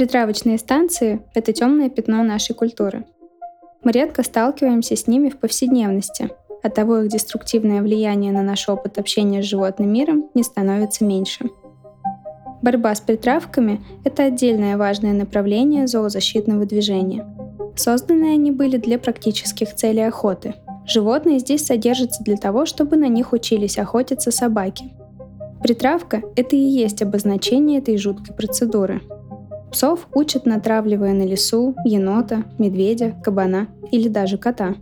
Притравочные станции – это темное пятно нашей культуры. Мы редко сталкиваемся с ними в повседневности, оттого их деструктивное влияние на наш опыт общения с животным миром не становится меньше. Борьба с притравками – это отдельное важное направление зоозащитного движения. Созданы они были для практических целей охоты. Животные здесь содержатся для того, чтобы на них учились охотиться собаки. Притравка – это и есть обозначение этой жуткой процедуры – Псов учат, натравливая на лесу, енота, медведя, кабана или даже кота.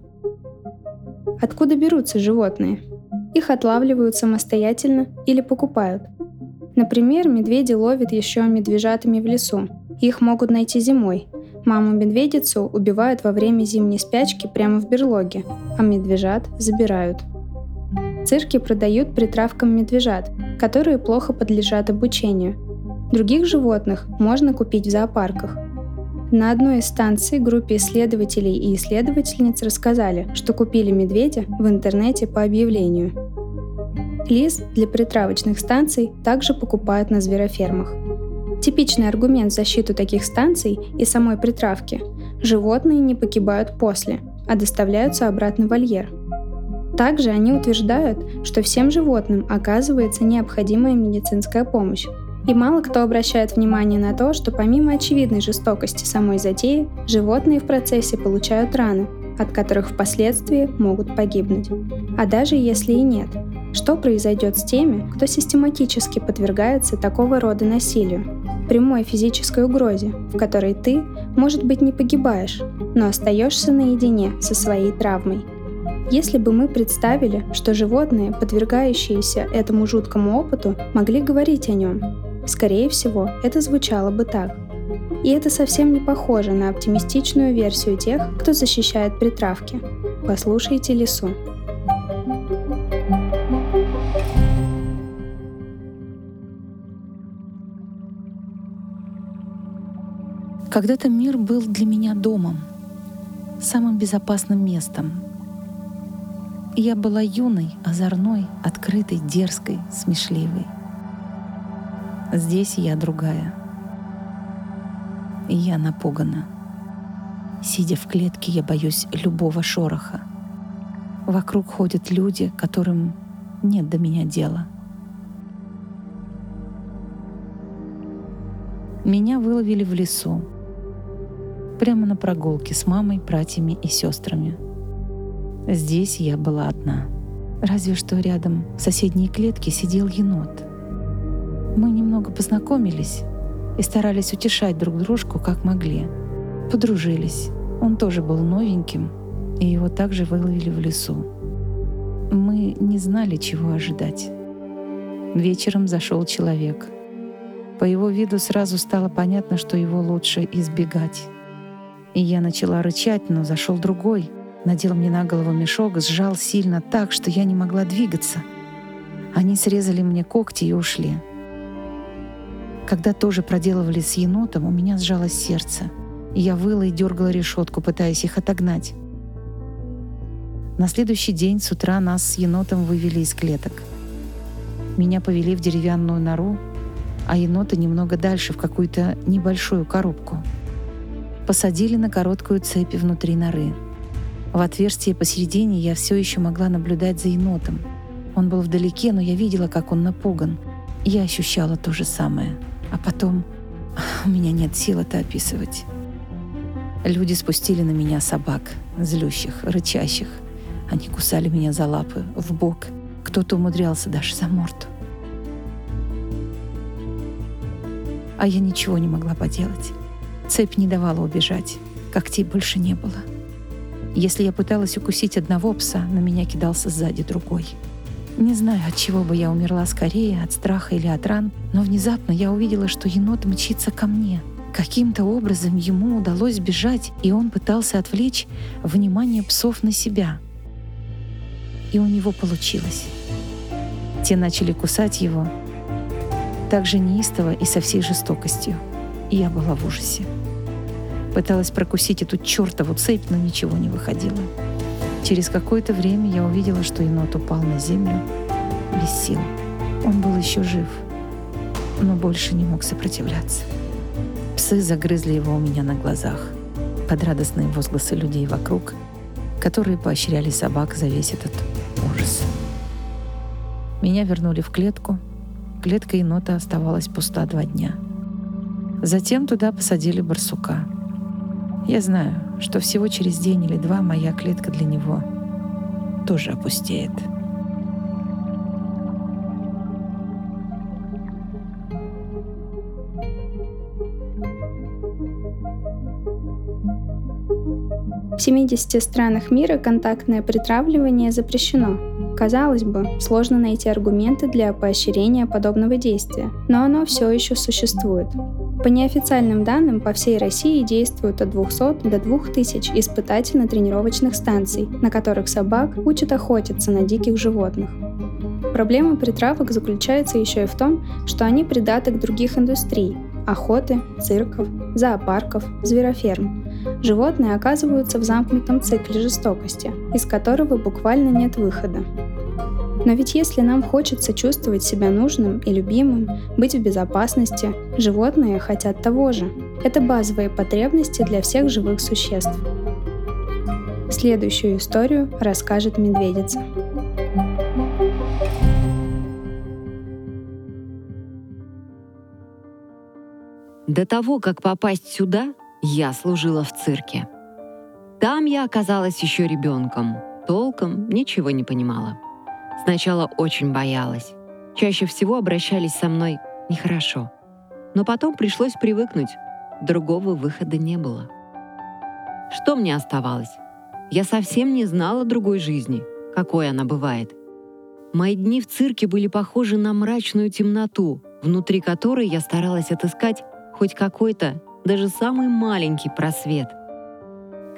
Откуда берутся животные? Их отлавливают самостоятельно или покупают. Например, медведи ловят еще медвежатами в лесу. Их могут найти зимой. Маму-медведицу убивают во время зимней спячки прямо в берлоге, а медвежат забирают. Цирки продают притравкам медвежат, которые плохо подлежат обучению – Других животных можно купить в зоопарках. На одной из станций группе исследователей и исследовательниц рассказали, что купили медведя в интернете по объявлению. Лис для притравочных станций также покупают на зверофермах. Типичный аргумент в защиту таких станций и самой притравки – животные не погибают после, а доставляются обратно в вольер. Также они утверждают, что всем животным оказывается необходимая медицинская помощь, и мало кто обращает внимание на то, что помимо очевидной жестокости самой затеи, животные в процессе получают раны, от которых впоследствии могут погибнуть. А даже если и нет, что произойдет с теми, кто систематически подвергается такого рода насилию? Прямой физической угрозе, в которой ты, может быть, не погибаешь, но остаешься наедине со своей травмой. Если бы мы представили, что животные, подвергающиеся этому жуткому опыту, могли говорить о нем, Скорее всего, это звучало бы так. И это совсем не похоже на оптимистичную версию тех, кто защищает притравки. Послушайте лесу. Когда-то мир был для меня домом, самым безопасным местом. Я была юной, озорной, открытой, дерзкой, смешливой. Здесь я другая. Я напугана. Сидя в клетке, я боюсь любого шороха. Вокруг ходят люди, которым нет до меня дела. Меня выловили в лесу, прямо на прогулке с мамой, братьями и сестрами. Здесь я была одна. Разве что рядом в соседней клетке сидел енот — мы немного познакомились и старались утешать друг дружку, как могли. Подружились. Он тоже был новеньким, и его также выловили в лесу. Мы не знали, чего ожидать. Вечером зашел человек. По его виду сразу стало понятно, что его лучше избегать. И я начала рычать, но зашел другой. Надел мне на голову мешок, сжал сильно так, что я не могла двигаться. Они срезали мне когти и ушли. Когда тоже проделывали с енотом, у меня сжалось сердце. Я выла и дергала решетку, пытаясь их отогнать. На следующий день с утра нас с енотом вывели из клеток. Меня повели в деревянную нору, а енота немного дальше в какую-то небольшую коробку. Посадили на короткую цепь внутри норы. В отверстие посередине я все еще могла наблюдать за енотом. Он был вдалеке, но я видела, как он напуган. Я ощущала то же самое — а потом у меня нет сил это описывать. Люди спустили на меня собак, злющих, рычащих. Они кусали меня за лапы, в бок. Кто-то умудрялся даже за морду. А я ничего не могла поделать. Цепь не давала убежать. Когтей больше не было. Если я пыталась укусить одного пса, на меня кидался сзади другой — не знаю, от чего бы я умерла скорее, от страха или от ран, но внезапно я увидела, что енот мчится ко мне. Каким-то образом ему удалось бежать, и он пытался отвлечь внимание псов на себя. И у него получилось. Те начали кусать его так же неистово и со всей жестокостью. Я была в ужасе. Пыталась прокусить эту чертову цепь, но ничего не выходило. Через какое-то время я увидела, что енот упал на землю без сил. Он был еще жив, но больше не мог сопротивляться. Псы загрызли его у меня на глазах под радостные возгласы людей вокруг, которые поощряли собак за весь этот ужас. Меня вернули в клетку. Клетка енота оставалась пуста два дня. Затем туда посадили барсука. Я знаю, что всего через день или два моя клетка для него тоже опустеет. В 70 странах мира контактное притравливание запрещено. Казалось бы, сложно найти аргументы для поощрения подобного действия, но оно все еще существует. По неофициальным данным, по всей России действуют от 200 до 2000 испытательно-тренировочных станций, на которых собак учат охотиться на диких животных. Проблема притравок заключается еще и в том, что они придаток других индустрий – охоты, цирков, зоопарков, звероферм. Животные оказываются в замкнутом цикле жестокости, из которого буквально нет выхода. Но ведь если нам хочется чувствовать себя нужным и любимым, быть в безопасности, животные хотят того же. Это базовые потребности для всех живых существ. Следующую историю расскажет медведица. До того, как попасть сюда, я служила в цирке. Там я оказалась еще ребенком, толком ничего не понимала. Сначала очень боялась. Чаще всего обращались со мной нехорошо. Но потом пришлось привыкнуть. Другого выхода не было. Что мне оставалось? Я совсем не знала другой жизни, какой она бывает. Мои дни в цирке были похожи на мрачную темноту, внутри которой я старалась отыскать хоть какой-то, даже самый маленький просвет.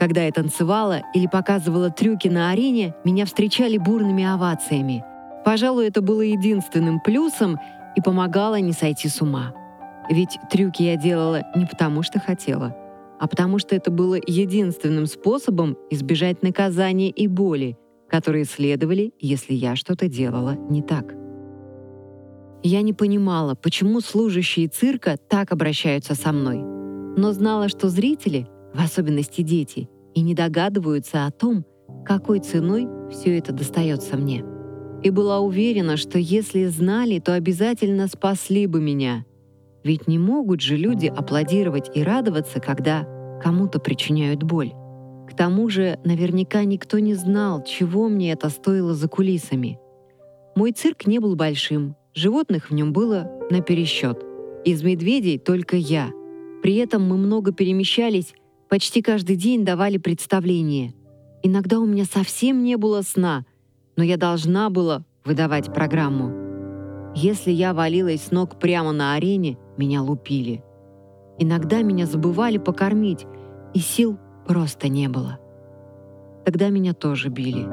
Когда я танцевала или показывала трюки на арене, меня встречали бурными овациями. Пожалуй, это было единственным плюсом и помогало не сойти с ума. Ведь трюки я делала не потому, что хотела, а потому что это было единственным способом избежать наказания и боли, которые следовали, если я что-то делала не так. Я не понимала, почему служащие цирка так обращаются со мной, но знала, что зрители — в особенности дети, и не догадываются о том, какой ценой все это достается мне. И была уверена, что если знали, то обязательно спасли бы меня. Ведь не могут же люди аплодировать и радоваться, когда кому-то причиняют боль. К тому же, наверняка никто не знал, чего мне это стоило за кулисами. Мой цирк не был большим, животных в нем было на пересчет. Из медведей только я. При этом мы много перемещались Почти каждый день давали представление. Иногда у меня совсем не было сна, но я должна была выдавать программу. Если я валилась с ног прямо на арене, меня лупили. Иногда меня забывали покормить, и сил просто не было. Тогда меня тоже били.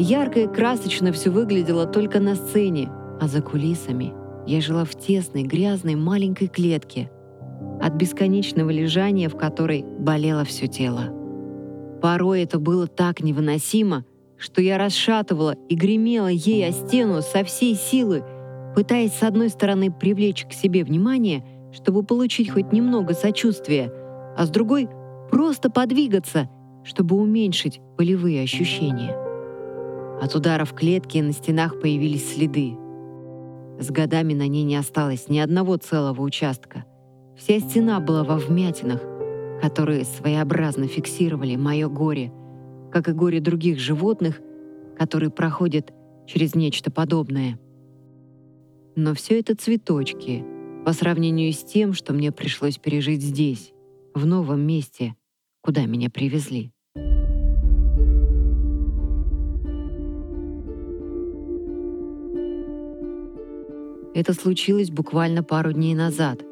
Ярко и красочно все выглядело только на сцене, а за кулисами я жила в тесной, грязной маленькой клетке — от бесконечного лежания, в которой болело все тело. Порой это было так невыносимо, что я расшатывала и гремела ей о стену со всей силы, пытаясь с одной стороны привлечь к себе внимание, чтобы получить хоть немного сочувствия, а с другой — просто подвигаться, чтобы уменьшить болевые ощущения. От ударов клетки на стенах появились следы. С годами на ней не осталось ни одного целого участка. Вся стена была во вмятинах, которые своеобразно фиксировали мое горе, как и горе других животных, которые проходят через нечто подобное. Но все это цветочки по сравнению с тем, что мне пришлось пережить здесь, в новом месте, куда меня привезли. Это случилось буквально пару дней назад,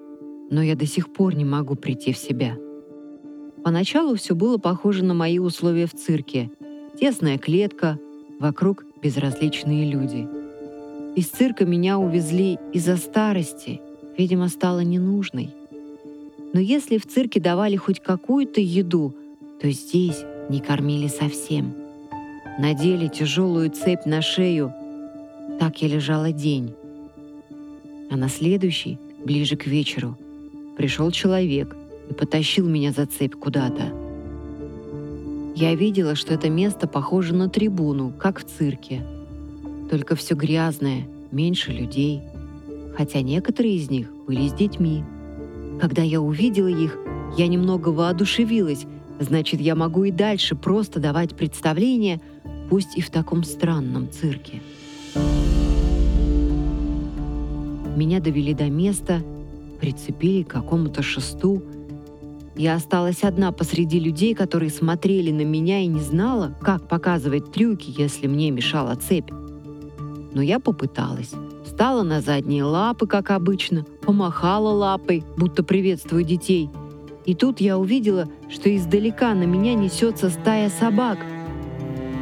но я до сих пор не могу прийти в себя. Поначалу все было похоже на мои условия в цирке. Тесная клетка, вокруг безразличные люди. Из цирка меня увезли из-за старости, видимо, стала ненужной. Но если в цирке давали хоть какую-то еду, то здесь не кормили совсем. Надели тяжелую цепь на шею. Так я лежала день. А на следующий, ближе к вечеру, пришел человек и потащил меня за цепь куда-то. Я видела, что это место похоже на трибуну, как в цирке. Только все грязное, меньше людей. Хотя некоторые из них были с детьми. Когда я увидела их, я немного воодушевилась. Значит, я могу и дальше просто давать представления, пусть и в таком странном цирке. Меня довели до места, прицепили к какому-то шесту. Я осталась одна посреди людей, которые смотрели на меня и не знала, как показывать трюки, если мне мешала цепь. Но я попыталась. Встала на задние лапы, как обычно, помахала лапой, будто приветствую детей. И тут я увидела, что издалека на меня несется стая собак.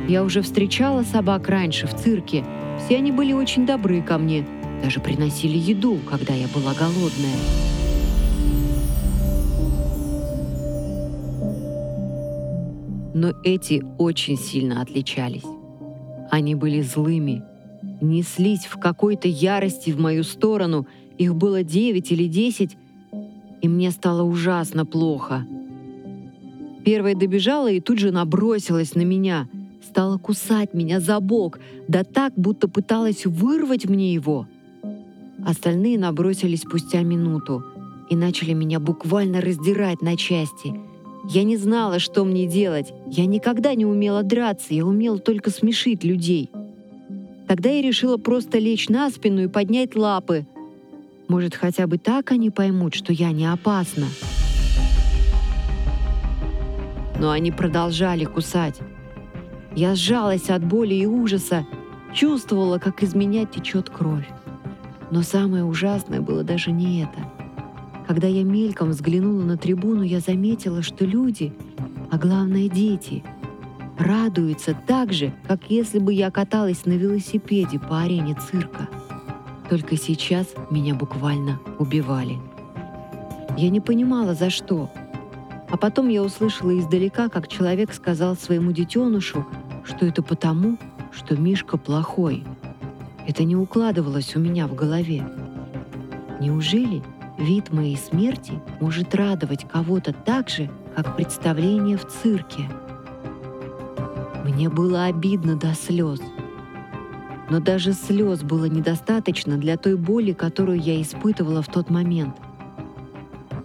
Я уже встречала собак раньше в цирке. Все они были очень добры ко мне – даже приносили еду, когда я была голодная. Но эти очень сильно отличались. Они были злыми, неслись в какой-то ярости в мою сторону. Их было девять или десять, и мне стало ужасно плохо. Первая добежала и тут же набросилась на меня, стала кусать меня за бок, да так, будто пыталась вырвать мне его — Остальные набросились спустя минуту и начали меня буквально раздирать на части. Я не знала, что мне делать. Я никогда не умела драться, я умела только смешить людей. Тогда я решила просто лечь на спину и поднять лапы. Может, хотя бы так они поймут, что я не опасна. Но они продолжали кусать. Я сжалась от боли и ужаса, чувствовала, как из меня течет кровь. Но самое ужасное было даже не это. Когда я мельком взглянула на трибуну, я заметила, что люди, а главное дети, радуются так же, как если бы я каталась на велосипеде по арене цирка. Только сейчас меня буквально убивали. Я не понимала, за что. А потом я услышала издалека, как человек сказал своему детенышу, что это потому, что Мишка плохой — это не укладывалось у меня в голове. Неужели вид моей смерти может радовать кого-то так же, как представление в цирке? Мне было обидно до слез. Но даже слез было недостаточно для той боли, которую я испытывала в тот момент.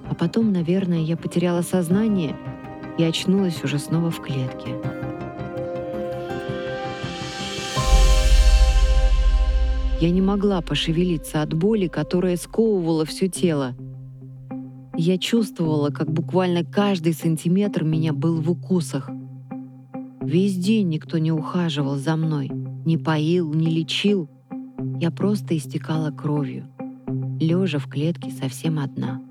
А потом, наверное, я потеряла сознание и очнулась уже снова в клетке. Я не могла пошевелиться от боли, которая сковывала все тело. Я чувствовала, как буквально каждый сантиметр меня был в укусах. Весь день никто не ухаживал за мной, не поил, не лечил. Я просто истекала кровью, лежа в клетке совсем одна.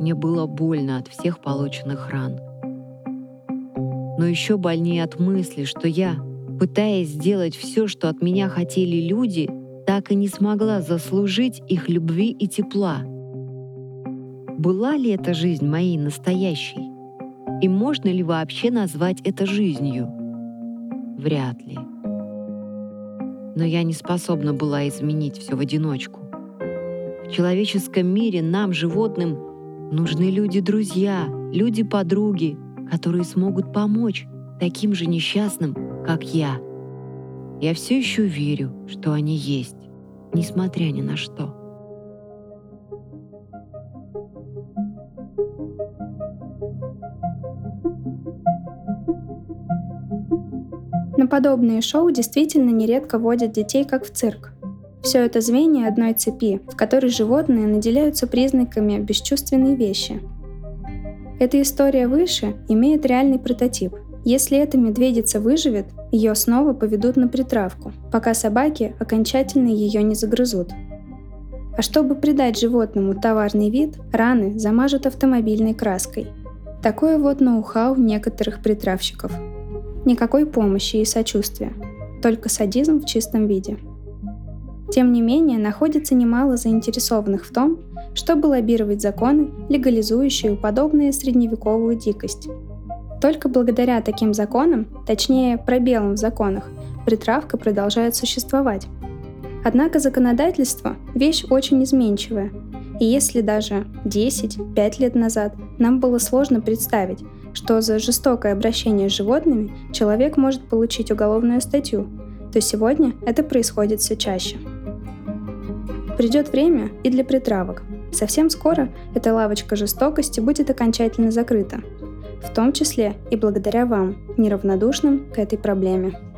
Мне было больно от всех полученных ран. Но еще больнее от мысли, что я, пытаясь сделать все, что от меня хотели люди, так и не смогла заслужить их любви и тепла. Была ли эта жизнь моей настоящей? И можно ли вообще назвать это жизнью? Вряд ли. Но я не способна была изменить все в одиночку. В человеческом мире нам, животным, нужны люди-друзья, люди-подруги, которые смогут помочь таким же несчастным, как я. Я все еще верю, что они есть, несмотря ни на что. На подобные шоу действительно нередко водят детей как в цирк. Все это звенья одной цепи, в которой животные наделяются признаками бесчувственной вещи. Эта история выше имеет реальный прототип. Если эта медведица выживет, ее снова поведут на притравку, пока собаки окончательно ее не загрызут. А чтобы придать животному товарный вид, раны замажут автомобильной краской. Такое вот ноу-хау некоторых притравщиков. Никакой помощи и сочувствия, только садизм в чистом виде. Тем не менее, находится немало заинтересованных в том, чтобы лоббировать законы, легализующие подобные средневековую дикость. Только благодаря таким законам, точнее пробелам в законах, притравка продолжает существовать. Однако законодательство – вещь очень изменчивая, и если даже 10-5 лет назад нам было сложно представить, что за жестокое обращение с животными человек может получить уголовную статью, то сегодня это происходит все чаще. Придет время и для притравок. Совсем скоро эта лавочка жестокости будет окончательно закрыта, в том числе и благодаря вам, неравнодушным к этой проблеме.